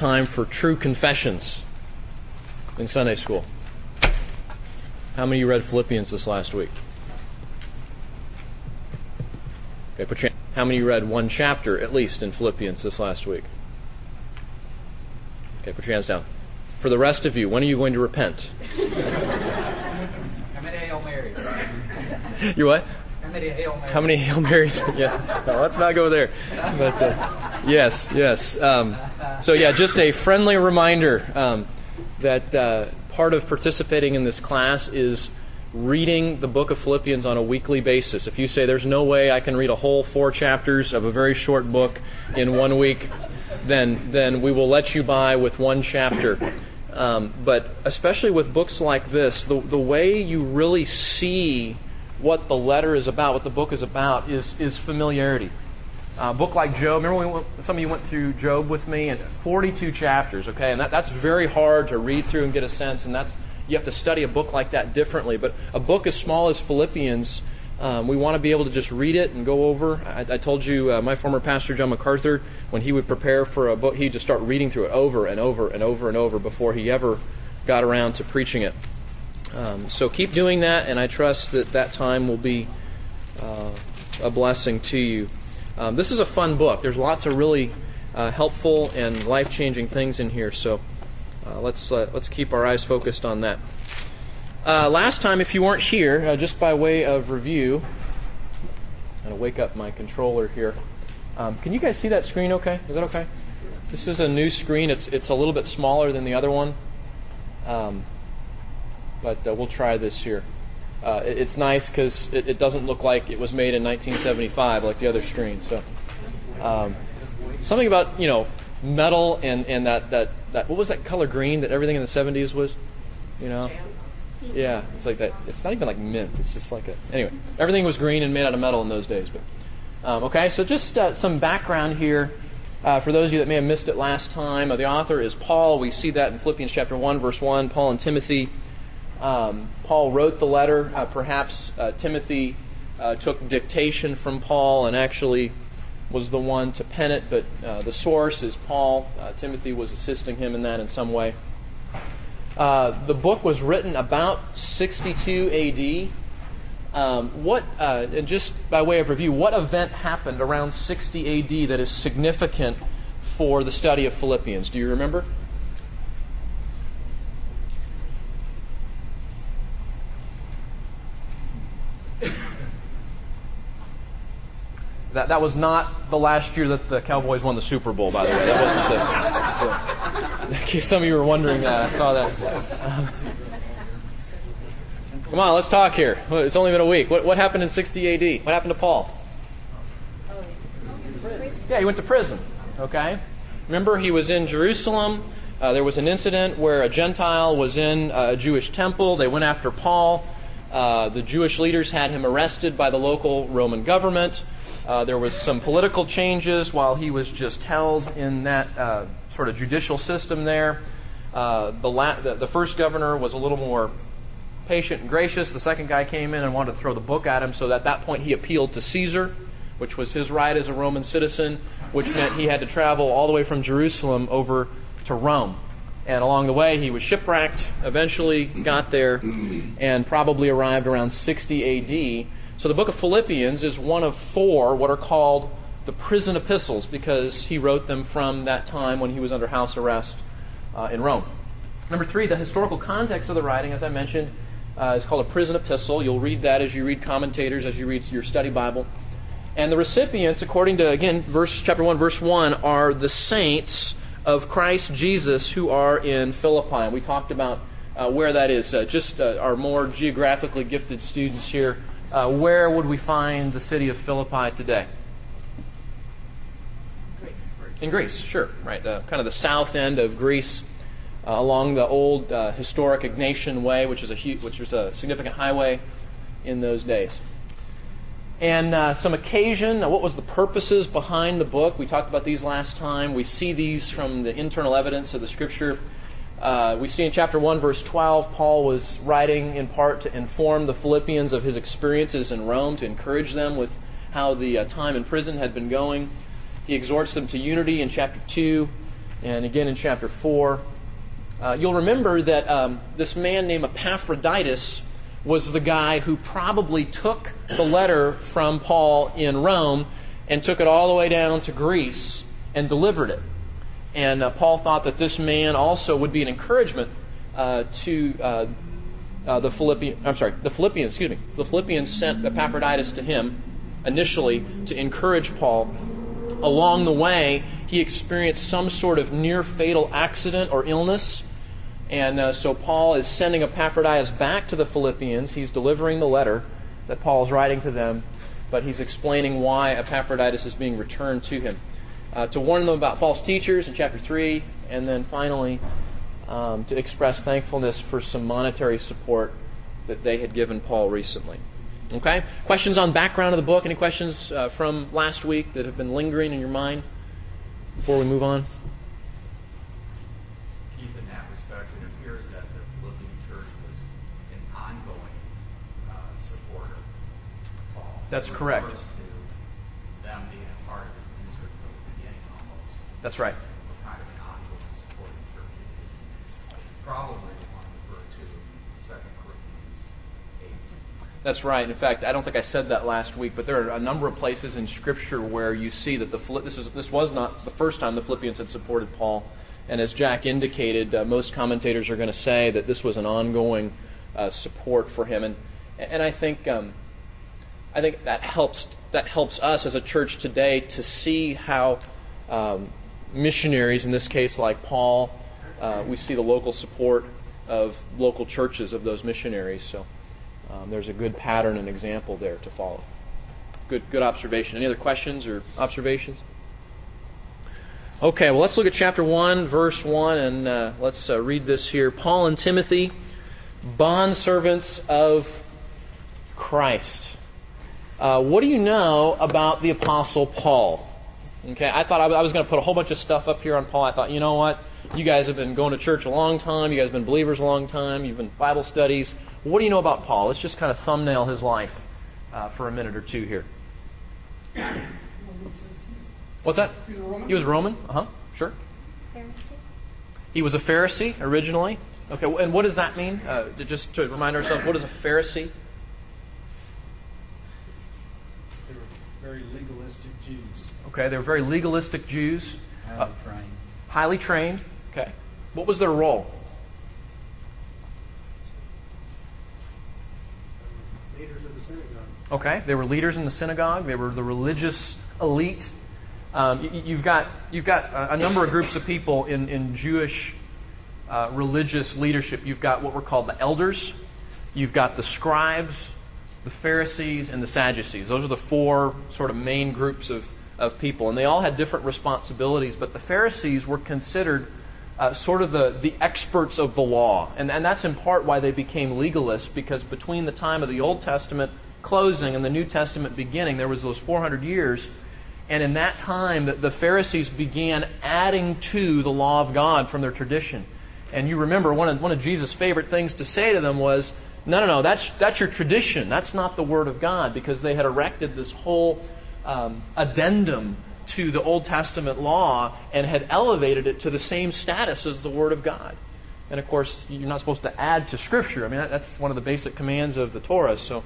time for true confessions in Sunday school. How many of you read Philippians this last week? Okay, put your, how many of you read one chapter at least in Philippians this last week? Okay, put your hands down. For the rest of you, when are you going to repent? Many Hail Marys? You what? How many Hail Marys? How many Hail Marys? yeah. No, let's not go there. But uh, yes, yes. Um, so yeah, just a friendly reminder um, that uh, part of participating in this class is reading the book of Philippians on a weekly basis. If you say there's no way I can read a whole four chapters of a very short book in one week, then then we will let you by with one chapter. Um, but especially with books like this, the the way you really see what the letter is about, what the book is about, is is familiarity. A book like Job, remember we went, some of you went through Job with me, and 42 chapters, okay, and that, that's very hard to read through and get a sense, and that's you have to study a book like that differently. But a book as small as Philippians, um, we want to be able to just read it and go over. I, I told you, uh, my former pastor, John MacArthur, when he would prepare for a book, he'd just start reading through it over and over and over and over before he ever got around to preaching it. Um, so keep doing that, and I trust that that time will be uh, a blessing to you. Um, this is a fun book. There's lots of really uh, helpful and life-changing things in here. So uh, let's uh, let's keep our eyes focused on that. Uh, last time, if you weren't here, uh, just by way of review, I'm to wake up my controller here. Um, can you guys see that screen? Okay, is that okay? This is a new screen. It's it's a little bit smaller than the other one, um, but uh, we'll try this here. Uh, it, it's nice because it, it, doesn't look like it was made in 1975 like the other screen. So um, something about you know metal and and that that that what was that color green that everything in the 70s was, you know. Yeah, it's like that. It's not even like mint. It's just like a. Anyway, everything was green and made out of metal in those days. But um, okay, so just uh, some background here uh, for those of you that may have missed it last time. Uh, the author is Paul. We see that in Philippians chapter one, verse one. Paul and Timothy. Um, Paul wrote the letter. Uh, perhaps uh, Timothy uh, took dictation from Paul and actually was the one to pen it, but the source is Paul. Timothy was assisting him in that in some way. Uh, the book was written about 62 AD. Um, what, uh, and just by way of review, what event happened around 60 AD that is significant for the study of Philippians? Do you remember? That, that was not the last year that the Cowboys won the Super Bowl, by the way. That wasn't the. in case some of you were wondering, uh, I saw that. come on, let's talk here. It's only been a week. What, what happened in 60 AD? What happened to Paul? Yeah, he went to prison. Okay? Remember, he was in Jerusalem. Uh, there was an incident where a Gentile was in a Jewish temple. They went after Paul. Uh, the Jewish leaders had him arrested by the local Roman government. Uh, there was some political changes while he was just held in that uh, sort of judicial system there. Uh, the, la- the, the first governor was a little more patient and gracious. The second guy came in and wanted to throw the book at him, so at that point he appealed to Caesar, which was his right as a Roman citizen, which meant he had to travel all the way from Jerusalem over to Rome. And along the way, he was shipwrecked, eventually got there, and probably arrived around 60 AD so the book of Philippians is one of four what are called the prison epistles because he wrote them from that time when he was under house arrest uh, in Rome. Number three, the historical context of the writing, as I mentioned, uh, is called a prison epistle. You'll read that as you read commentators, as you read your study Bible. And the recipients, according to again verse chapter one, verse one, are the saints of Christ Jesus who are in Philippi. And we talked about uh, where that is. Uh, just uh, our more geographically gifted students here uh, where would we find the city of Philippi today? Greece. In Greece, sure, right. Uh, kind of the south end of Greece, uh, along the old uh, historic Egnatian Way, which is a which was a significant highway in those days. And uh, some occasion, what was the purposes behind the book? We talked about these last time. We see these from the internal evidence of the Scripture. Uh, we see in chapter 1, verse 12, Paul was writing in part to inform the Philippians of his experiences in Rome, to encourage them with how the uh, time in prison had been going. He exhorts them to unity in chapter 2. and again in chapter 4. Uh, you'll remember that um, this man named Epaphroditus was the guy who probably took the letter from Paul in Rome and took it all the way down to Greece and delivered it. And uh, Paul thought that this man also would be an encouragement uh, to uh, uh the Philippians. I'm sorry, the Philippians. Excuse me. The Philippians sent Epaphroditus to him initially to encourage Paul. Along the way, he experienced some sort of near fatal accident or illness. And uh, so Paul is sending Epaphroditus back to the Philippians. He's delivering the letter that Paul is writing to them, but he's explaining why Epaphroditus is being returned to him uh, to warn them about false teachers in chapter 3, and then finally um, to express thankfulness for some monetary support that they had given Paul recently. Okay? Questions on background of the book? Any questions uh, from last week that have been lingering in your mind before we move on? Keith, in that respect, it appears that the Philippian church was an ongoing uh, supporter of Paul. That's correct. To them being that's right. That's right. In fact, I don't think I said that last week, but there are a number of places in Scripture where you see that the this is this was not the first time the Philippians had supported Paul, and as Jack indicated, uh, most commentators are going to say that this was an ongoing uh, support for him, and and I think um, I think that helps that helps us as a church today to see how um, missionaries, in this case like Paul, uh, we see the local support of local churches of those missionaries. So um, there's a good pattern and example there to follow. Good, good observation. Any other questions or observations? Okay, well, let's look at chapter 1, verse 1, and uh, let's uh, read this here. Paul and Timothy, bondservants of Christ. Uh, what do you know about the Apostle Paul? Okay, I thought I was going to put a whole bunch of stuff up here on Paul. I thought, you know what? You guys have been going to church a long time. You guys have been believers a long time. You've been Bible studies. What do you know about Paul? Let's just kind of thumbnail his life uh, for a minute or two here. What's that? He was Roman. Uh huh. Sure. Pharisee. He was a Pharisee originally. Okay, and what does that mean? Uh, just to remind ourselves, what is a Pharisee? They were very legalistic Jews. Okay, they were very legalistic Jews. Highly uh, trained. Highly trained. Okay. What was their role? Leaders of the synagogue. Okay, they were leaders in the synagogue. They were the religious elite. Um, you, have got you've got a, a, number of groups of people in in Jewish uh, religious leadership. You've got what were called the elders. You've got the scribes, the Pharisees, and the Sadducees. Those are the four sort of main groups of of people. And they all had different responsibilities, but the Pharisees were considered uh, sort of the, the experts of the law. And, and that's in part why they became legalists, because between the time of the Old Testament closing and the New Testament beginning, there was those 400 years. And in that time, the, the Pharisees began adding to the law of God from their tradition. And you remember one of, one of Jesus' favorite things to say to them was, no, no, no, that's, that's your tradition. That's not the Word of God, because they had erected this whole um, addendum to the Old Testament law and had elevated it to the same status as the Word of God. And of course, you're not supposed to add to Scripture. I mean, that's one of the basic commands of the Torah. So,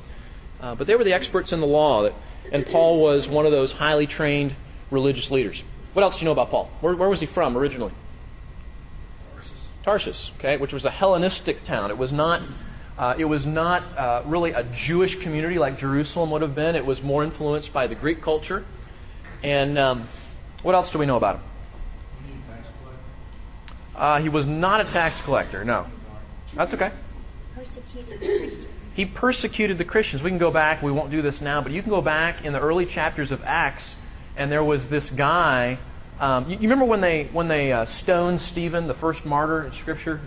uh, but they were the experts in the law, and Paul was one of those highly trained religious leaders. What else do you know about Paul? Where, where was he from originally? Tarsus. Tarsus, okay, which was a Hellenistic town. It was not uh, it was not uh, really a Jewish community like Jerusalem would have been. It was more influenced by the Greek culture. And um, what else do we know about him? Uh, he was not a tax collector, no. That's okay. He persecuted the Christians. We can go back, we won't do this now, but you can go back in the early chapters of Acts, and there was this guy. Um, you, you, remember when they when they uh, stoned Stephen, the first martyr in Scripture?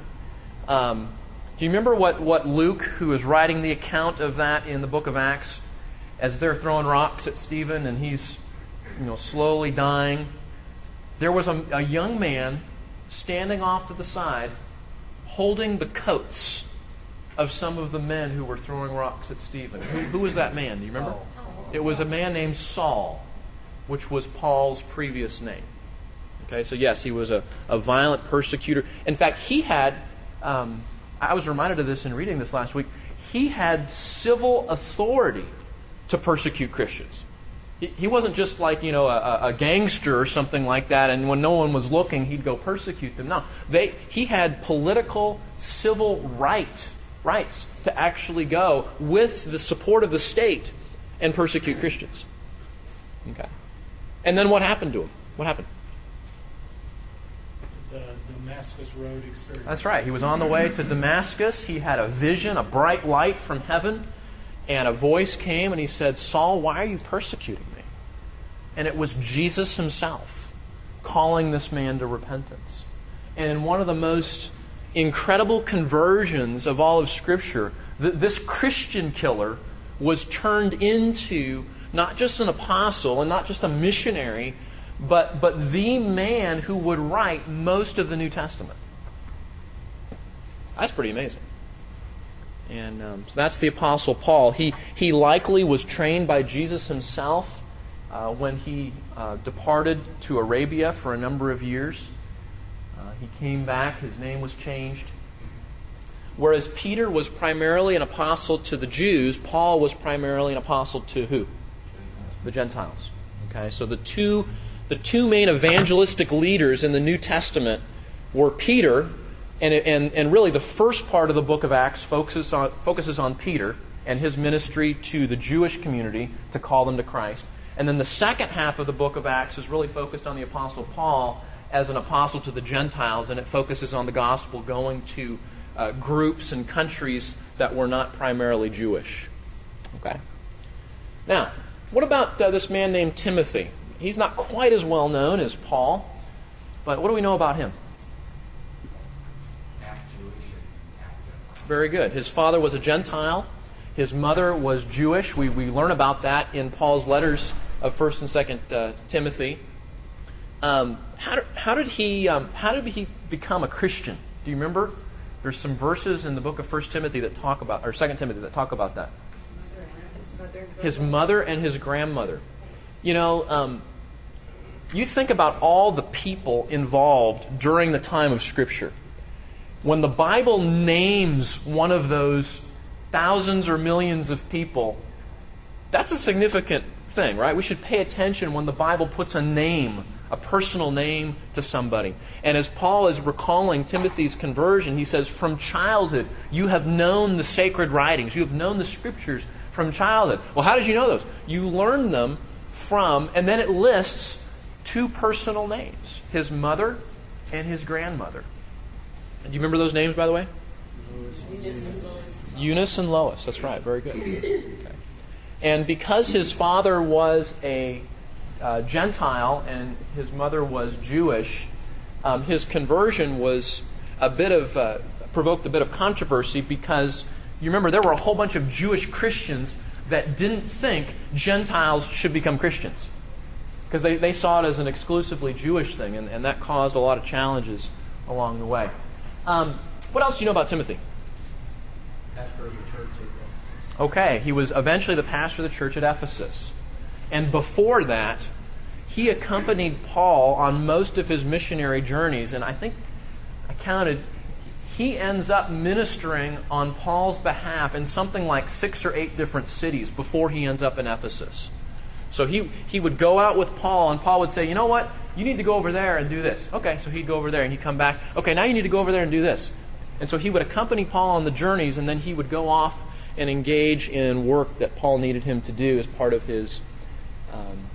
Um, do you remember what, what Luke, who is writing the account of that in the book of Acts, as they're throwing rocks at Stephen and he's you know, slowly dying? There was a, a young man standing off to the side holding the coats of some of the men who were throwing rocks at Stephen. Who, who was that man? Do you remember? It was a man named Saul, which was Paul's previous name. Okay, so yes, he was a, a violent persecutor. In fact, he had, um, I was reminded of this in reading this last week, he had civil authority to persecute Christians. He, wasn't just like, you know, a, a gangster or something like that, and when no one was looking, he'd go persecute them. No, they, he had political, civil right, rights to actually go with the support of the state and persecute Christians. Okay. And then what happened to him? What happened? The Damascus Road experience. That's right. He was on the way to Damascus. He had a vision, a bright light from heaven, and a voice came and he said, Saul, why are you persecuting me? And it was Jesus himself calling this man to repentance. And in one of the most incredible conversions of all of Scripture, this Christian killer was turned into not just an apostle and not just a missionary, but, but the man who would write most of the New Testament. That's pretty amazing. And um, so that's the Apostle Paul. He, he likely was trained by Jesus himself uh, when he uh, departed to Arabia for a number of years. Uh, he came back, his name was changed. Whereas Peter was primarily an apostle to the Jews, Paul was primarily an apostle to who? The Gentiles. Okay, so the two the two main evangelistic leaders in the New Testament were Peter, and, and, and really the first part of the book of Acts focuses on, focuses on Peter and his ministry to the Jewish community to call them to Christ. And then the second half of the book of Acts is really focused on the Apostle Paul as an apostle to the Gentiles, and it focuses on the gospel going to uh, groups and countries that were not primarily Jewish. Okay? Now, what about uh, this man named Timothy? He's not quite as well known as Paul, but what do we know about him? Very good. His father was a Gentile. His mother was Jewish. We, we learn about that in Paul's letters of First and Second uh, Timothy. Um, how, did, how did he um, how did he become a Christian? Do you remember? There's some verses in the book of First Timothy that talk about, or Second Timothy that talk about that. His mother and his grandmother. You know, um, you think about all the people involved during the time of Scripture. When the Bible names one of those thousands or millions of people, that's a significant thing, right? We should pay attention when the Bible puts a name, a personal name to somebody. And as Paul is recalling Timothy's conversion, he says, From childhood, you have known the sacred writings, you have known the Scriptures from childhood. Well, how did you know those? You learned them from, and then it lists two personal names his mother and his grandmother. Do you remember those names, by the way? Eunice and Lois. That's right. Very good. Okay. And because his father was a uh, Gentile and his mother was Jewish, um, his conversion was a bit of uh, provoked a bit of controversy because you remember there were a whole bunch of Jewish Christians that didn't think Gentiles should become Christians. Because they, they saw it as an exclusively Jewish thing, and, and that caused a lot of challenges along the way. Um, what else do you know about Timothy? Pastor of the church at Ephesus. Okay, he was eventually the pastor of the church at Ephesus. And before that, he accompanied Paul on most of his missionary journeys, and I think I counted he ends up ministering on Paul's behalf in something like six or eight different cities before he ends up in Ephesus. So he, he would go out with Paul, and Paul would say, You know what? You need to go over there and do this. Okay, so he'd go over there, and he'd come back. Okay, now you need to go over there and do this. And so he would accompany Paul on the journeys, and then he would go off and engage in work that Paul needed him to do as part of his um,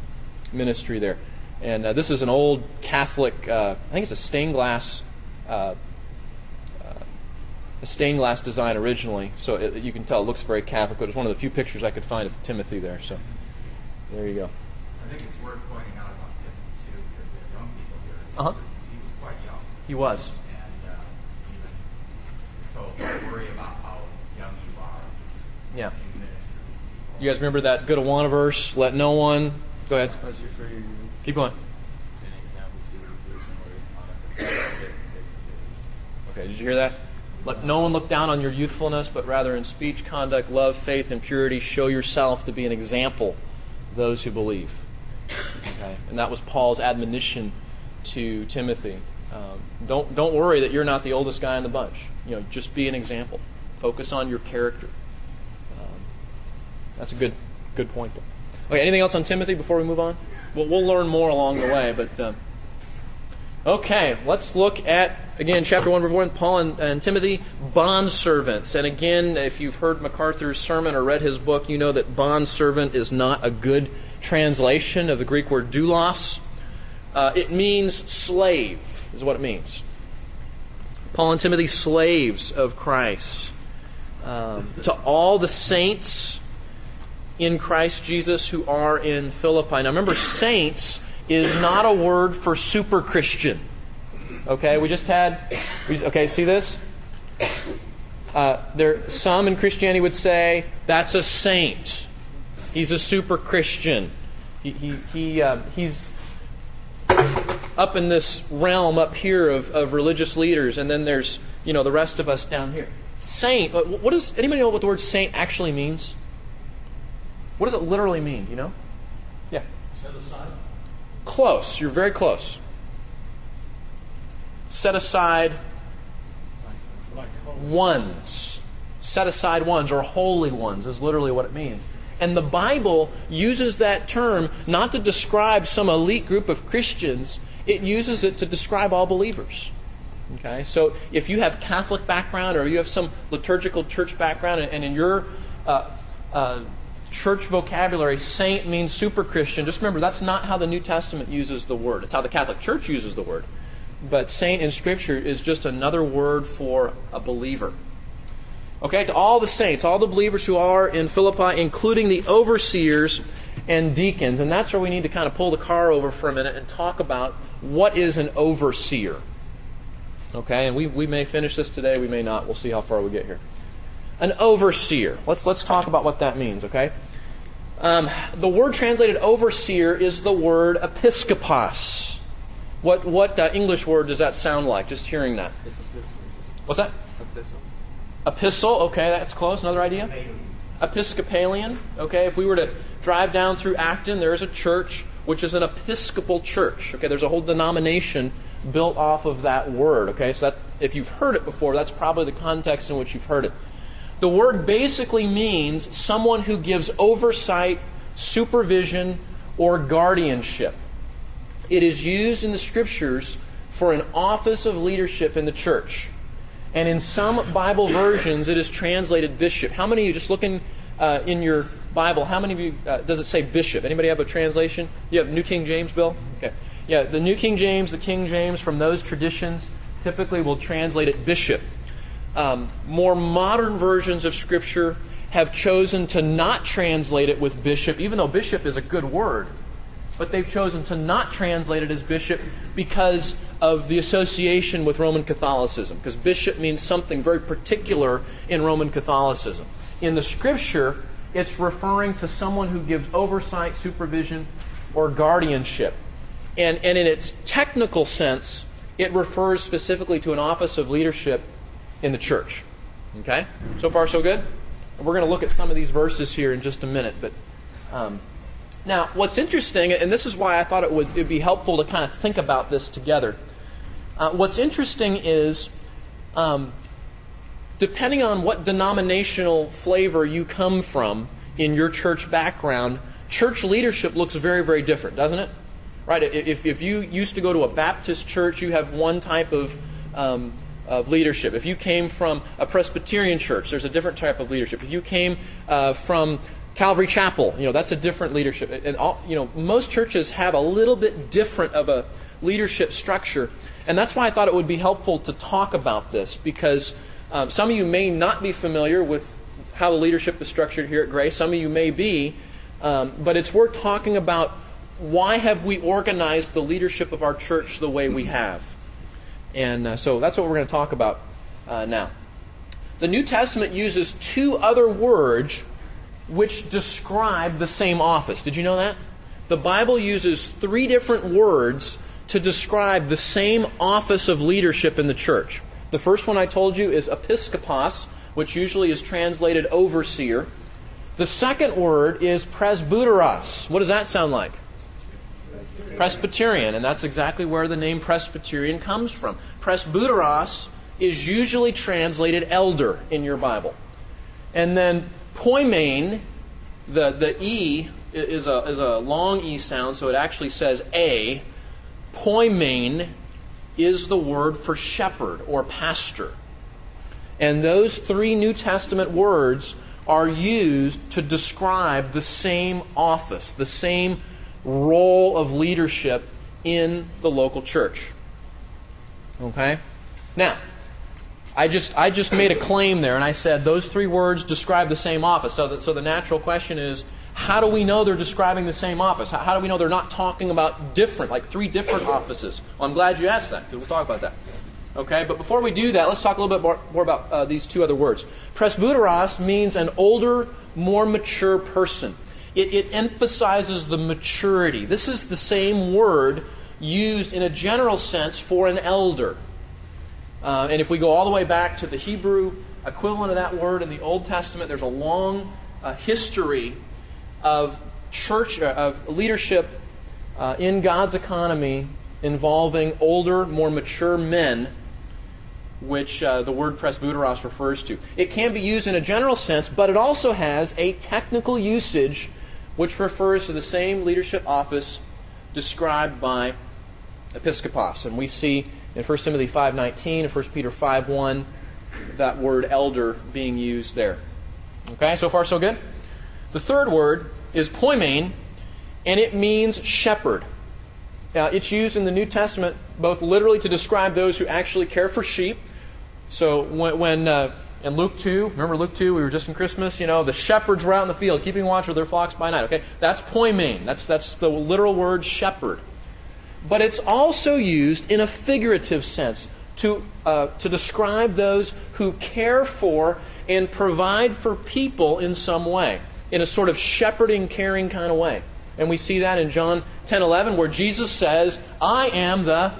ministry there. And uh, this is an old Catholic, uh, I think it's a stained glass uh, a stained glass design originally, so it, you can tell it looks very Catholic. But it's one of the few pictures I could find of Timothy there. So there you go. I think it's worth pointing out about Timothy too, because we have young people here. is Uh-huh. He was quite young, He was. and uh, even told, "Don't worry about how young you are Yeah. in. You guys remember that good Awana verse? Let no one. Go ahead. As you for your youth, Keep going. an example to your similar Okay, did you hear that? Let no one look down on your youthfulness, but rather in speech, conduct, love, faith, and purity, show yourself to be an example to those who believe. Okay? And that was Paul's admonition to Timothy. Um, don't don't worry that you're not the oldest guy in the bunch. You know, just be an example. Focus on your character. Um, that's a good good point. Okay, anything else on Timothy before we move on? Well, we'll learn more along the way, but. Um, Okay, let's look at, again, chapter 1, verse 1, Paul and, and Timothy, bondservants. And again, if you've heard MacArthur's sermon or read his book, you know that bondservant is not a good translation of the Greek word doulos. Uh, it means slave, is what it means. Paul and Timothy, slaves of Christ. Um, to all the saints in Christ Jesus who are in Philippi. Now remember, saints is not a word for super Christian. Okay, we just had. Okay, see this? Uh, there, some in Christianity would say that's a saint. He's a super Christian. He, he, he uh, he's up in this realm up here of, of religious leaders, and then there's you know the rest of us down here. Saint. What does anybody know what the word saint actually means? What does it literally mean? You know? Yeah. Close. You're very close. Set aside ones. Set aside ones or holy ones is literally what it means. And the Bible uses that term not to describe some elite group of Christians, it uses it to describe all believers. Okay? So if you have Catholic background or you have some liturgical church background and, in your uh, uh, church vocabulary, saint means super Christian. Just remember, that's not how the New Testament uses the word. It's how the Catholic Church uses the word. But saint in Scripture is just another word for a believer. Okay, to all the saints, all the believers who are in Philippi, including the overseers and deacons. And that's where we need to kind of pull the car over for a minute and talk about what is an overseer. Okay, and we, we may finish this today, we may not. We'll see how far we get here an overseer. Let's, let's talk about what that means, okay? Um, the word translated overseer is the word episkopos. What, what uh, English word does that sound like, just hearing that? What's that? Epistle. Epistle, okay, that's close. Another idea? Episcopalian, okay. If we were to drive down through Acton, there is a church which is an Episcopal church. Okay, there's a whole denomination built off of that word. Okay, so that if you've heard it before, that's probably the context in which you've heard it. The word basically means someone who gives oversight, supervision, or guardianship. It is used in the scriptures for an office of leadership in the church. And in some Bible versions, it is translated bishop. How many of you, just looking uh, in your Bible, how many of you, uh, does it say bishop? Anybody have a translation? You have New King James, Bill? Okay. Yeah, the New King James, the King James, from those traditions, typically will translate it bishop um, more modern versions of Scripture have chosen to not translate it with bishop, even though bishop is a good word. But they've chosen to not translate it as bishop because of the association with Roman Catholicism. Because bishop means something very particular in Roman Catholicism. In the Scripture, it's referring to someone who gives oversight, supervision, or guardianship. And, and in its technical sense, it refers specifically to an office of leadership in the church. Okay? So far, so good? We're going to look at some of these verses here in just a minute. But um, now, what's interesting, and this is why I thought it would it'd be helpful to kind of think about this together. Uh, what's interesting is, um, depending on what denominational flavor you come from in your church background, church leadership looks very, very different, doesn't it? Right? If, if you used to go to a Baptist church, you have one type of um, of leadership. If you came from a Presbyterian church, there's a different type of leadership. If you came uh, from Calvary Chapel, you know that's a different leadership. And all, you know most churches have a little bit different of a leadership structure, and that's why I thought it would be helpful to talk about this because um, some of you may not be familiar with how the leadership is structured here at Grace. Some of you may be, um, but it's worth talking about why have we organized the leadership of our church the way we have. And uh, so that's what we're going to talk about uh, now. The New Testament uses two other words which describe the same office. Did you know that? The Bible uses three different words to describe the same office of leadership in the church. The first one I told you is episkopos, which usually is translated overseer. The second word is presbyteros. What does that sound like? Presbyterian, and that's exactly where the name Presbyterian comes from. Presbyteros is usually translated elder in your Bible. And then poimen, the, the E is a, is a long E sound, so it actually says A. Poimen is the word for shepherd or pastor. And those three New Testament words are used to describe the same office, the same role of leadership in the local church. Okay? Now, I just I just made a claim there and I said those three words describe the same office. So that, so the natural question is how do we know they're describing the same office? How, how do we know they're not talking about different, like three different offices? Well, I'm glad you asked that because we'll talk about that. Okay, but before we do that, let's talk a little bit more, more about uh, these two other words. Presbyteros means an older, more mature person. It, it emphasizes the maturity. This is the same word used in a general sense for an elder. Uh, and if we go all the way back to the Hebrew equivalent of that word in the Old Testament, there's a long uh, history of church uh, of leadership uh, in God's economy involving older, more mature men which uh, the word presbyteros refers to. It can be used in a general sense, but it also has a technical usage which refers to the same leadership office described by episkopos. And we see in 1 Timothy 5.19 and 1 Peter 5.1 that word elder being used there. Okay, so far so good? The third word is poimen, and it means shepherd. Now, it's used in the New Testament both literally to describe those who actually care for sheep, so when, when uh, in Luke 2, remember Luke 2, we were just in Christmas, you know, the shepherds were out in the field keeping watch of their flocks by night. Okay, that's poimen. That's, that's the literal word shepherd. But it's also used in a figurative sense to, uh, to describe those who care for and provide for people in some way, in a sort of shepherding, caring kind of way. And we see that in John 10:11 where Jesus says, "I am the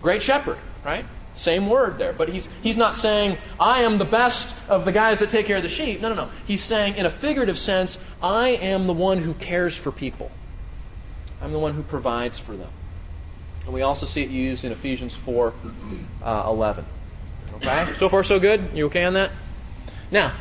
great shepherd," right? Same word there. But he's, he's not saying, I am the best of the guys that take care of the sheep. No, no, no. He's saying, in a figurative sense, I am the one who cares for people. I'm the one who provides for them. And we also see it used in Ephesians 4 uh, 11. Okay? So far, so good? You okay on that? Now,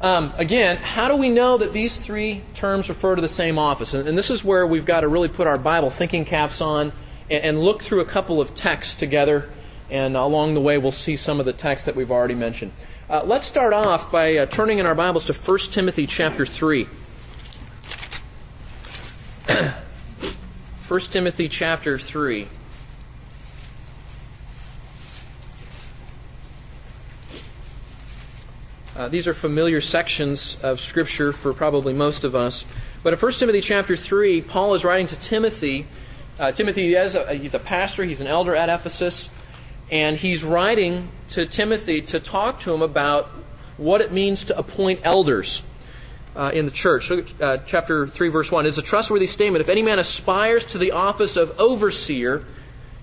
um, again, how do we know that these three terms refer to the same office? And, and this is where we've got to really put our Bible thinking caps on and, and look through a couple of texts together and along the way, we'll see some of the texts that we've already mentioned. Uh, let's start off by uh, turning in our Bibles to 1 Timothy chapter 3. 1 Timothy chapter 3. Uh, these are familiar sections of Scripture for probably most of us. But in 1 Timothy chapter 3, Paul is writing to Timothy. Uh, Timothy is a, he's a pastor, he's an elder at Ephesus. And he's writing to Timothy to talk to him about what it means to appoint elders uh, in the church. Look at uh, chapter 3, verse 1. It is a trustworthy statement. If any man aspires to the office of overseer,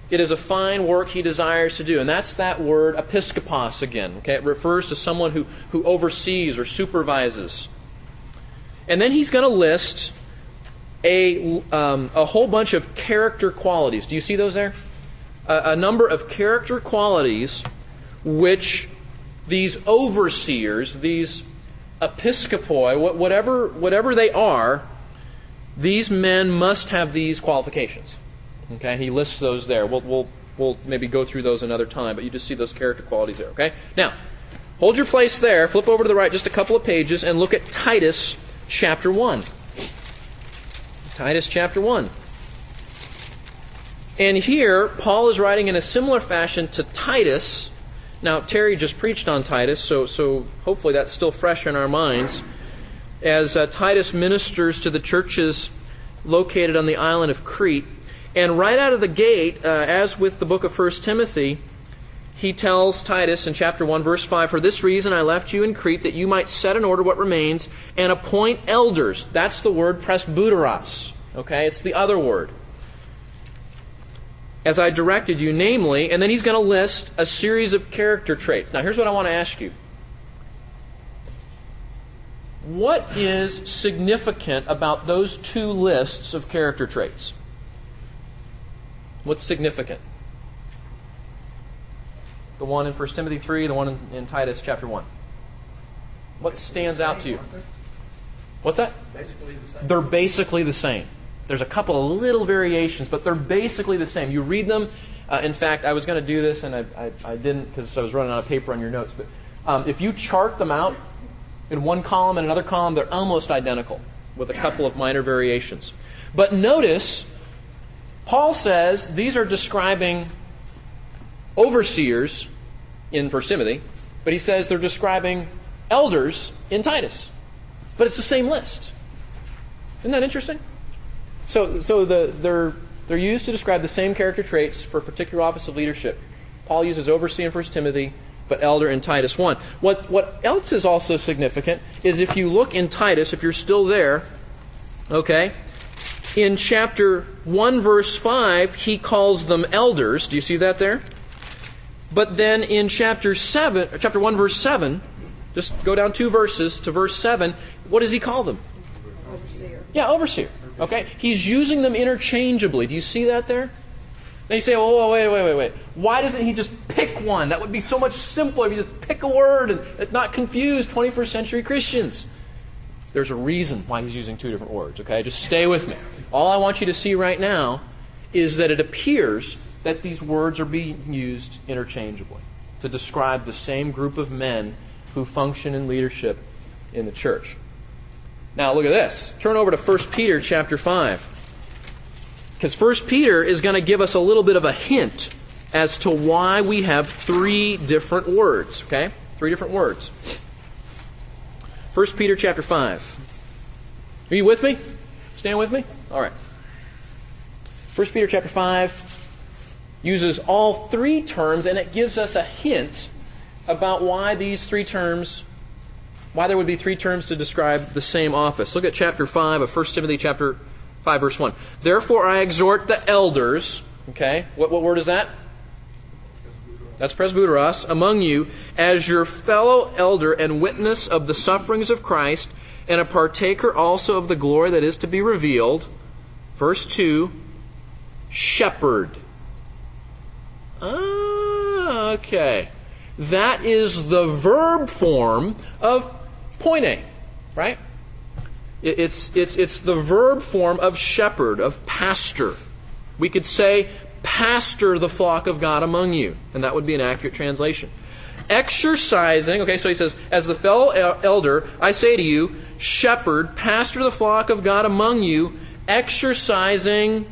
it is a fine work he desires to do. And that's that word episkopos again. Okay? It refers to someone who, who oversees or supervises. And then he's going to list a, um, a whole bunch of character qualities. Do you see those there? a number of character qualities which these overseers, these episkopoi, whatever, whatever they are, these men must have these qualifications. Okay, he lists those there. We'll, we'll, we'll maybe go through those another time, but you just see those character qualities there. Okay, now hold your place there. Flip over to the right just a couple of pages and look at Titus chapter one. Titus chapter one. And here, Paul is writing in a similar fashion to Titus. Now, Terry just preached on Titus, so, so hopefully that's still fresh in our minds. As uh, Titus ministers to the churches located on the island of Crete. And right out of the gate, uh, as with the book of 1 Timothy, he tells Titus in chapter 1, verse 5 For this reason I left you in Crete, that you might set in order what remains and appoint elders. That's the word presbyteros. Okay? It's the other word as I directed you, namely, and then he's going to list a series of character traits. Now, here's what I want to ask you what is significant about those two lists of character traits? What's significant? The one in 1 Timothy 3, the one in, in Titus chapter 1. What stands out to you? What's that? Basically the same. They're basically the same. There's a couple of little variations, but they're basically the same. You read them. Uh, in fact, I was going to do this and I, I, I didn't because I was running out of paper on your notes. But um, if you chart them out in one column and another column, they're almost identical with a couple of minor variations. But notice, Paul says these are describing overseers in 1 Timothy, but he says they're describing elders in Titus. But it's the same list. Isn't that interesting? So, so the, they're, they're used to describe the same character traits for a particular office of leadership. Paul uses overseer in 1 Timothy, but elder in Titus 1. What, what else is also significant is if you look in Titus, if you're still there, okay, in chapter 1, verse 5, he calls them elders. Do you see that there? But then in chapter 7, chapter 1, verse 7, just go down two verses to verse 7, what does he call them? Overseer. Yeah, overseer. Okay? He's using them interchangeably. Do you see that there? Then you say, oh, wait, wait, wait, wait. Why doesn't he just pick one? That would be so much simpler if you just pick a word and not confuse 21st century Christians. There's a reason why he's using two different words, okay? Just stay with me. All I want you to see right now is that it appears that these words are being used interchangeably to describe the same group of men who function in leadership in the church. Now look at this. Turn over to 1 Peter chapter 5. Because 1 Peter is going to give us a little bit of a hint as to why we have three different words, okay? Three different words. 1 Peter chapter 5. Are you with me? Stand with me? All right. 1 Peter chapter 5 uses all three terms and it gives us a hint about why these three terms why there would be three terms to describe the same office. Look at chapter 5 of 1 Timothy chapter 5 verse 1. Therefore I exhort the elders, okay? What, what word is that? That's presbyteros, among you, as your fellow elder and witness of the sufferings of Christ, and a partaker also of the glory that is to be revealed. Verse 2 Shepherd. Ah, okay. That is the verb form of poine, right? It's, it's, it's the verb form of shepherd, of pastor. We could say, pastor the flock of God among you, and that would be an accurate translation. Exercising, okay, so he says, as the fellow elder, I say to you, shepherd, pastor the flock of God among you, exercising,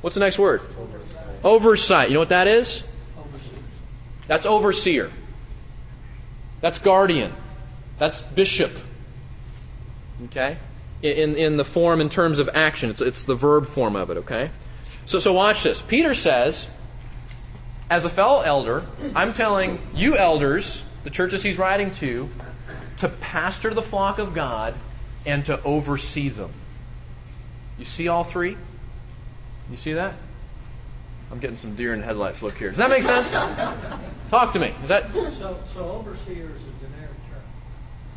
what's the next word? Oversight. Oversight. You know what that is? Overseer. That's overseer. That's guardian. That's bishop. Okay? In, in the form in terms of action. It's, it's the verb form of it, okay? So, so watch this. Peter says, as a fellow elder, I'm telling you elders, the churches he's writing to, to pastor the flock of God and to oversee them. You see all three? You see that? I'm getting some deer in the headlights look here. Does that make sense? Talk to me. Is that So, so overseer is a generic term,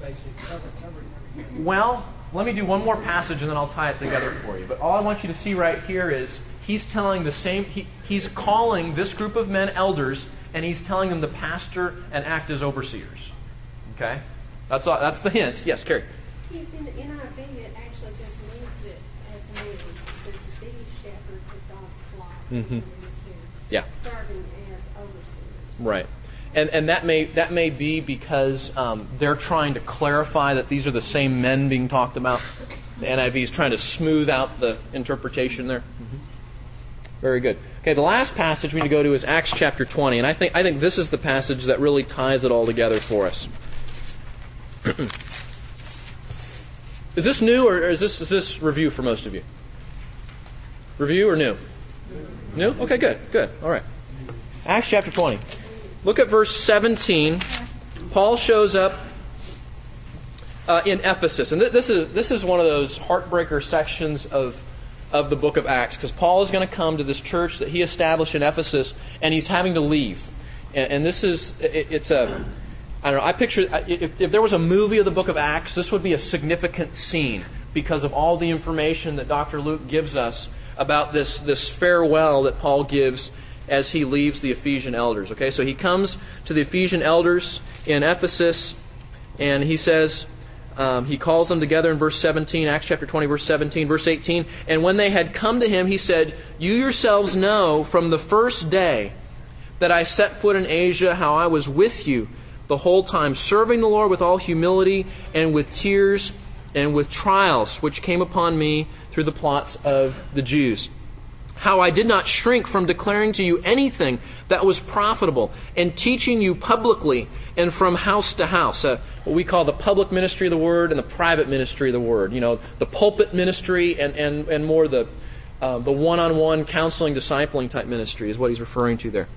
basically, cover, covering everything. Well, let me do one more passage and then I'll tie it together for you. But all I want you to see right here is he's telling the same, he, he's calling this group of men elders and he's telling them to pastor and act as overseers. Okay? That's, all, that's the hints. Yes, Carrie. In the NIV, it actually just leaves it as names. It says the shepherds of God's flock. Mhm. in Yeah. Serving as overseers. Right. And, and that may that may be because um, they're trying to clarify that these are the same men being talked about. The NIV is trying to smooth out the interpretation there. Very good. Okay, the last passage we need to go to is Acts chapter 20, and I think I think this is the passage that really ties it all together for us. is this new or is this is this review for most of you? Review or new? New? Okay, good, good. All right. Acts chapter 20. Look at verse 17. Paul shows up uh, in Ephesus, and th- this is this is one of those heartbreaker sections of of the book of Acts because Paul is going to come to this church that he established in Ephesus, and he's having to leave. And, and this is it, it's a I don't know. I picture if, if there was a movie of the book of Acts, this would be a significant scene because of all the information that Dr. Luke gives us about this, this farewell that Paul gives as he leaves the Ephesian elders. Okay, so he comes to the Ephesian elders in Ephesus and he says, um, he calls them together in verse 17, Acts chapter 20, verse 17, verse 18. And when they had come to him, he said, You yourselves know from the first day that I set foot in Asia how I was with you the whole time, serving the Lord with all humility and with tears and with trials which came upon me through the plots of the Jews how I did not shrink from declaring to you anything that was profitable and teaching you publicly and from house to house. Uh, what we call the public ministry of the word and the private ministry of the word. You know, the pulpit ministry and, and, and more the, uh, the one on one counseling, discipling type ministry is what he's referring to there.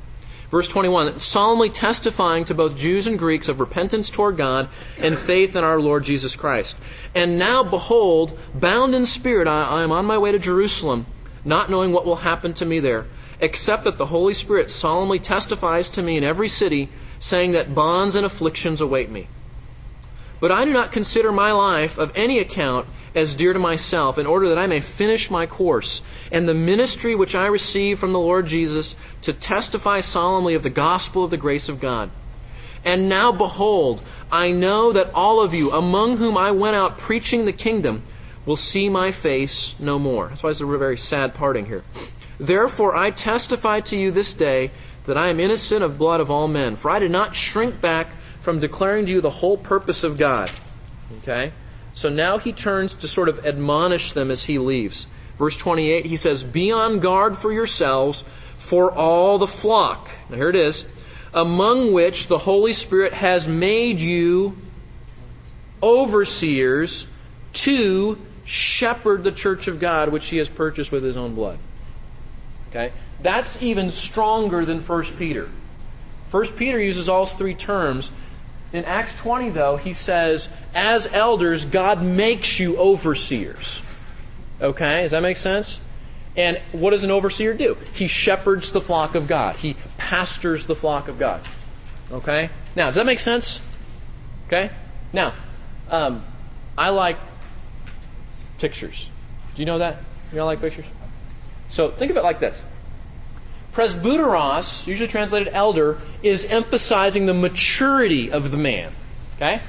Verse 21 solemnly testifying to both Jews and Greeks of repentance toward God and faith in our Lord Jesus Christ. And now, behold, bound in spirit, I, I am on my way to Jerusalem not knowing what will happen to me there, except that the Holy Spirit solemnly testifies to me in every city, saying that bonds and afflictions await me. But I do not consider my life of any account as dear to myself, in order that I may finish my course, and the ministry which I received from the Lord Jesus to testify solemnly of the gospel of the grace of God. And now, behold, I know that all of you, among whom I went out preaching the kingdom, will see my face no more. That's why it's a very sad parting here. Therefore, I testify to you this day that I am innocent of blood of all men, for I did not shrink back from declaring to you the whole purpose of God. Okay? So now he turns to sort of admonish them as he leaves. Verse 28, he says, Be on guard for yourselves, for all the flock. Now here it is. Among which the Holy Spirit has made you overseers to shepherd the church of God which he has purchased with his own blood. Okay? That's even stronger than 1 Peter. 1 Peter uses all three terms. In Acts 20, though, he says, as elders, God makes you overseers. Okay? Does that make sense? And what does an overseer do? He shepherds the flock of God. He pastors the flock of God. Okay? Now, does that make sense? Okay? Now, um, I like pictures. Do you know that? You all like pictures? So think of it like this. Presbyteros, usually translated elder, is emphasizing the maturity of the man. Okay?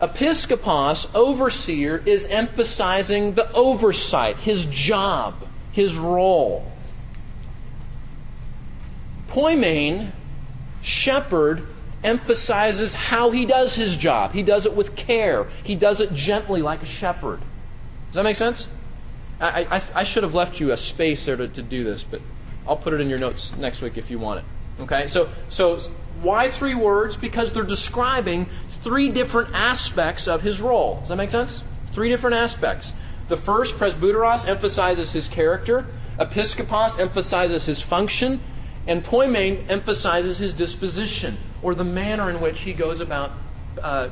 Episkopos, overseer, is emphasizing the oversight, his job, his role. Poimen, shepherd, emphasizes how he does his job. He does it with care, he does it gently like a shepherd. Does that make sense? I, I, I should have left you a space there to, to do this, but I'll put it in your notes next week if you want it. Okay? So, so why three words? Because they're describing three different aspects of his role. Does that make sense? Three different aspects. The first, presbyteros, emphasizes his character. Episkopos emphasizes his function. And poimen emphasizes his disposition or the manner in which he goes about uh,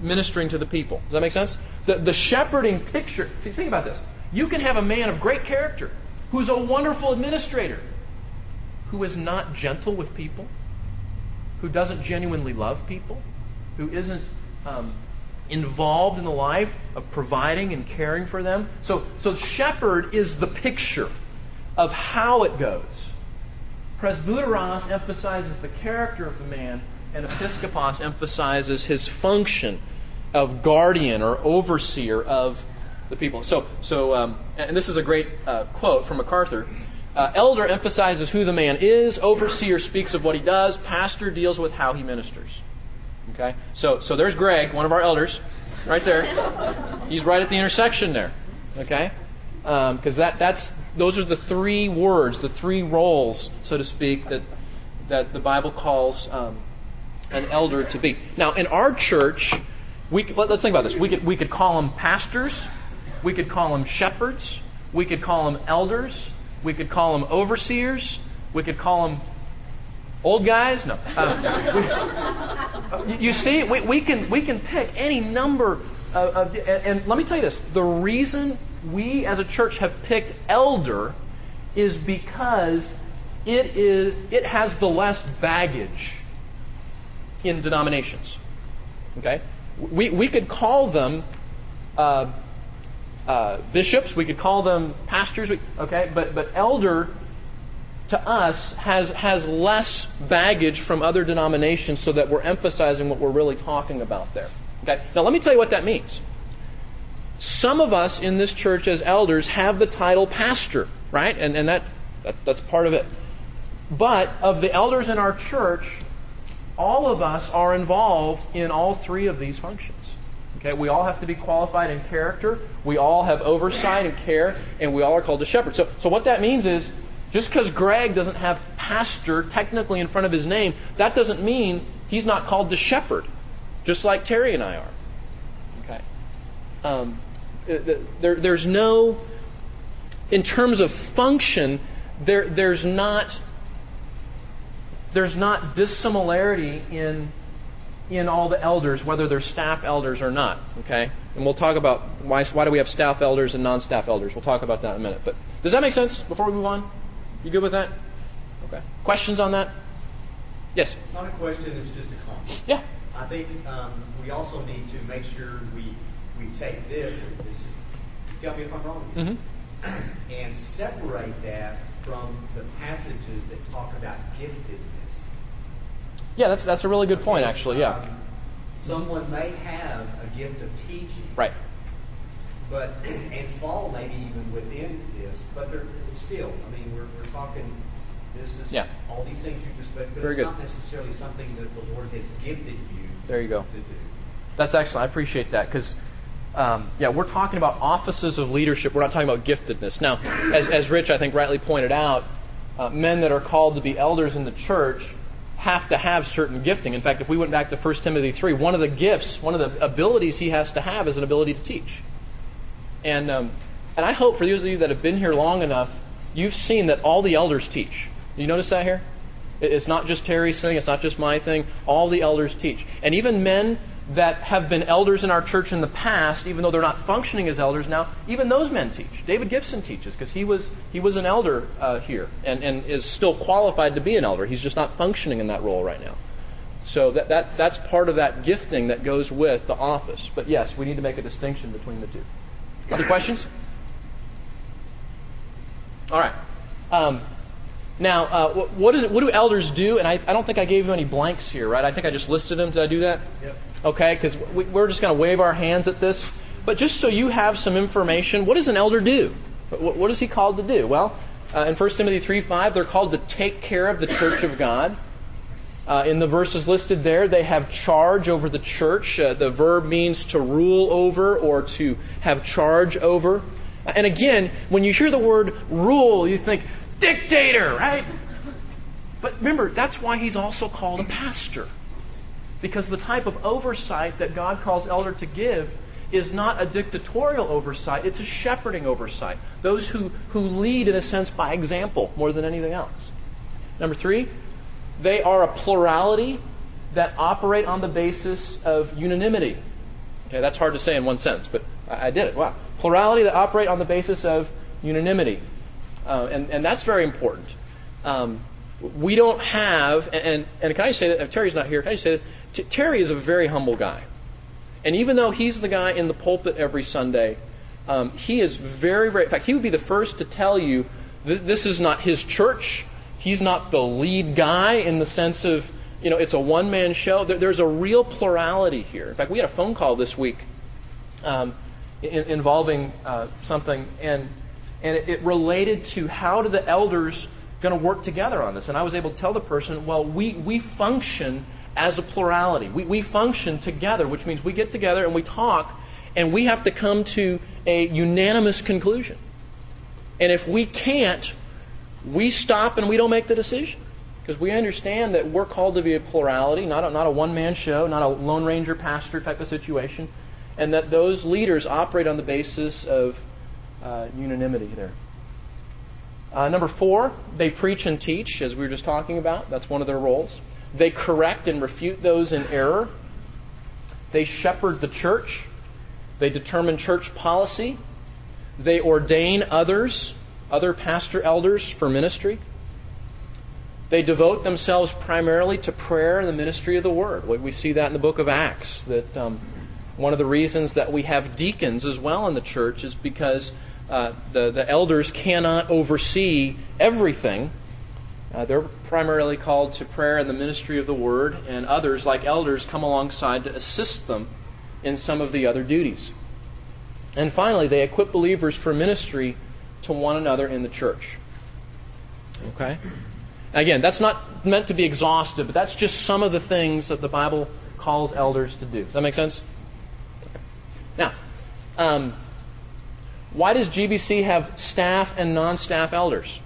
ministering to the people. Does that make sense? The, the shepherding picture. See, think about this. You can have a man of great character who's a wonderful administrator, who is not gentle with people, who doesn't genuinely love people, who isn't um, involved in the life of providing and caring for them. So, so shepherd is the picture of how it goes. Presbyteros emphasizes the character of the man, and episkopos emphasizes his function of guardian or overseer of the people. So, so um, and this is a great uh, quote from MacArthur. Uh, elder emphasizes who the man is. Overseer speaks of what he does. Pastor deals with how he ministers. Okay, so so there's Greg, one of our elders, right there. He's right at the intersection there. Okay, because um, that that's those are the three words, the three roles, so to speak, that that the Bible calls um, an elder to be. Now, in our church, we let, us think about this. We could we could call them pastors, we could call them shepherds, we could call them elders, we could call them overseers, we could call them old guys. No, uh, we, you see, we, we can we can pick any number of, of and let me tell you this: the reason we as a church have picked elder is because it is it has the less baggage in denominations. Okay, we we could call them uh, uh, bishops, we could call them pastors. Okay, but but elder to us has has less baggage from other denominations, so that we're emphasizing what we're really talking about there. Okay, now let me tell you what that means. Some of us in this church as elders have the title pastor, right? And, and that, that that's part of it. But of the elders in our church, all of us are involved in all three of these functions. Okay, we all have to be qualified in character. We all have oversight and care, and we all are called to shepherd. So, so what that means is, just because Greg doesn't have pastor technically in front of his name, that doesn't mean he's not called to shepherd, just like Terry and I are. Okay. Um, there, there's no, in terms of function, there, there's not there's not dissimilarity in in all the elders, whether they're staff elders or not. Okay, and we'll talk about why why do we have staff elders and non-staff elders. We'll talk about that in a minute. But does that make sense? Before we move on, you good with that? Okay. Questions on that? Yes. It's not a question. It's just a comment. Yeah. I think um, we also need to make sure we we take this. This is. Tell me if I'm wrong. Mm-hmm. And separate that from the passages that talk about giftedness. Yeah, that's that's a really good point, actually. Yeah. Um, someone may have a gift of teaching. Right. But and fall maybe even within this, but they're still. I mean, we're, we're talking. This is Yeah. all these things you just. But, but Very it's good. not necessarily something that the Lord has gifted you. There you go. To do. That's excellent. I appreciate that because, um, yeah, we're talking about offices of leadership. We're not talking about giftedness. Now, as, as Rich, I think, rightly pointed out, uh, men that are called to be elders in the church have to have certain gifting. In fact, if we went back to 1 Timothy 3, one of the gifts, one of the abilities he has to have is an ability to teach. And, um, and I hope for those of you that have been here long enough, you've seen that all the elders teach. You notice that here? It's not just Terry's thing, it's not just my thing. All the elders teach. And even men that have been elders in our church in the past, even though they're not functioning as elders now, even those men teach. David Gibson teaches because he was, he was an elder uh, here and, and is still qualified to be an elder. He's just not functioning in that role right now. So that, that, that's part of that gifting that goes with the office. But yes, we need to make a distinction between the two. Any questions? All right. Um, now, uh, what, what, is what do elders do? And I, I don't think I gave you any blanks here, right? I think I just listed them. Did I do that? Yep. Okay, because we, we're just going to wave our hands at this. But just so you have some information, what does an elder do? What, what is he called to do? Well, uh, in 1 Timothy 3 5, they're called to take care of the church of God. Uh, in the verses listed there, they have charge over the church. Uh, the verb means to rule over or to have charge over. And again, when you hear the word rule, you think dictator, right? But remember, that's why he's also called a pastor. Because the type of oversight that God calls elder to give is not a dictatorial oversight, it's a shepherding oversight. Those who, who lead, in a sense, by example more than anything else. Number three, they are a plurality that operate on the basis of unanimity. Okay, that's hard to say in one sentence, but I I did it. Wow. Plurality that operate on the basis of unanimity. Uh, and, and that's very important. Um, we don't have, and, and can I say that, if Terry's not here, can I say this? T- Terry is a very humble guy. And even though he's the guy in the pulpit every Sunday, um, he is very, very, in fact, he would be the first to tell you th- this is not his church. He's not the lead guy in the sense of, you know, it's a one man show. There, there's a real plurality here. In fact, we had a phone call this week um, in, involving uh, something, and, and it, it related to how do the elders going to work together on this. And I was able to tell the person, well, we, we function as a plurality. We, we function together, which means we get together and we talk, and we have to come to a unanimous conclusion. And if we can't, we stop and we don't make the decision. Because we understand that we're called to be a plurality, not a, not a one man show, not a Lone Ranger pastor type of situation, and that those leaders operate on the basis of uh, unanimity there. Uh, number four, they preach and teach, as we were just talking about. That's one of their roles. They correct and refute those in error. They shepherd the church. They determine church policy. They ordain others, other pastor elders, for ministry. They devote themselves primarily to prayer and the ministry of the Word. We see that in the book of Acts, that um, one of the reasons that we have deacons as well in the church is because uh, the, the elders cannot oversee everything. Uh, they're primarily called to prayer and the ministry of the Word, and others, like elders, come alongside to assist them in some of the other duties. And finally, they equip believers for ministry to one another in the church. Okay? Again, that's not meant to be exhaustive, but that's just some of the things that the Bible calls elders to do. Does that make sense? Now, um, why does GBC have staff and non staff elders?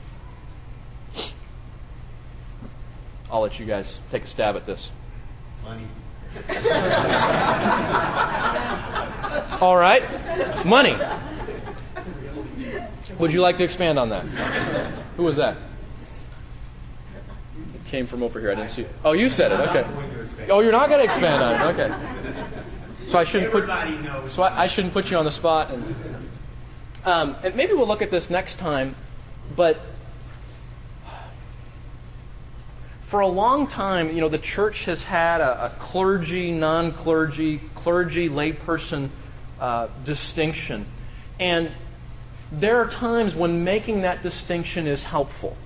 I'll let you guys take a stab at this. Money. All right. Money. Would you like to expand on that? Who was that? It came from over here. I didn't see. Oh, you said it. Okay. Oh, you're not going to expand on it. Okay. So I shouldn't put. So I, I shouldn't put you on the spot. And, um, and maybe we'll look at this next time. But for a long time, you know, the church has had a, a clergy, non-clergy, clergy, layperson uh, distinction, and there are times when making that distinction is helpful.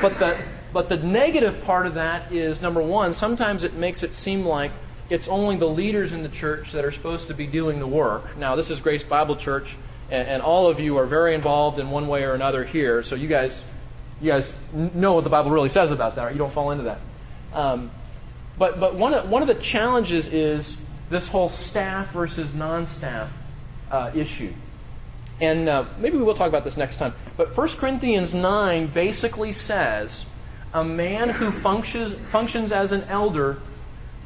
But the but the negative part of that is number one. Sometimes it makes it seem like it's only the leaders in the church that are supposed to be doing the work. Now, this is Grace Bible Church, and, and all of you are very involved in one way or another here. So you guys you guys know what the Bible really says about that. Right? You don't fall into that. Um, but but one of, one of the challenges is this whole staff versus non-staff uh, issue. And uh, maybe we will talk about this next time. But 1 Corinthians 9 basically says a man who functions, functions as an elder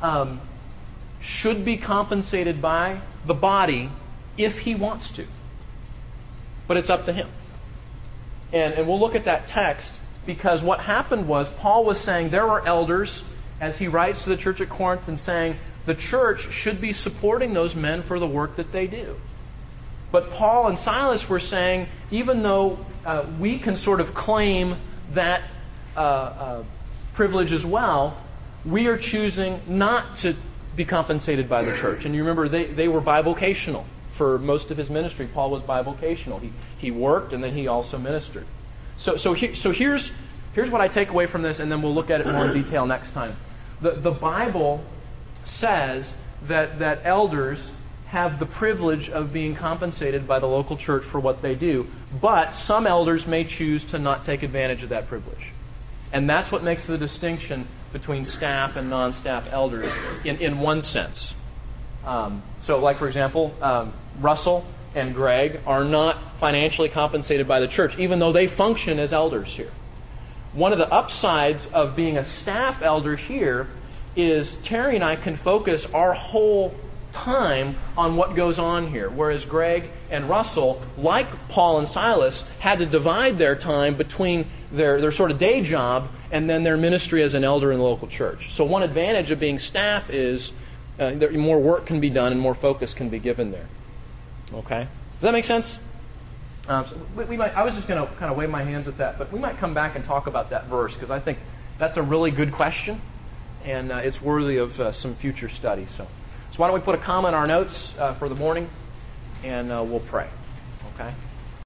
um, should be compensated by the body if he wants to. But it's up to him. And, and we'll look at that text because what happened was Paul was saying there were elders, as he writes to the church at Corinth, and saying the church should be supporting those men for the work that they do. But Paul and Silas were saying, even though uh, we can sort of claim that uh, uh, privilege as well, we are choosing not to be compensated by the church. And you remember, they, they were bivocational for most of his ministry. Paul was bivocational. He, he worked and then he also ministered. So, so, he, so here's, here's what I take away from this, and then we'll look at it more in detail next time. The, the Bible says that, that elders have the privilege of being compensated by the local church for what they do, but some elders may choose to not take advantage of that privilege. And that's what makes the distinction between staff and non staff elders in, in one sense. Um, so, like, for example, um, Russell and Greg are not financially compensated by the church, even though they function as elders here. One of the upsides of being a staff elder here is Terry and I can focus our whole time on what goes on here. Whereas Greg and Russell, like Paul and Silas, had to divide their time between their, their sort of day job and then their ministry as an elder in the local church. So, one advantage of being staff is uh, more work can be done and more focus can be given there. Okay? Does that make sense? Um, so we, we, might, I was just going to kind of wave my hands at that, but we might come back and talk about that verse because I think that's a really good question and uh, it's worthy of uh, some future study. So. So why don't we put a comma in our notes uh, for the morning, and uh, we'll pray. Okay.